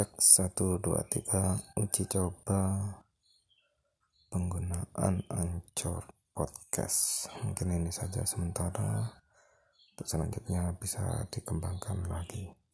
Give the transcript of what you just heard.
cek 1 2 3 uji coba penggunaan Anchor Podcast. Mungkin ini saja sementara. Untuk selanjutnya bisa dikembangkan lagi.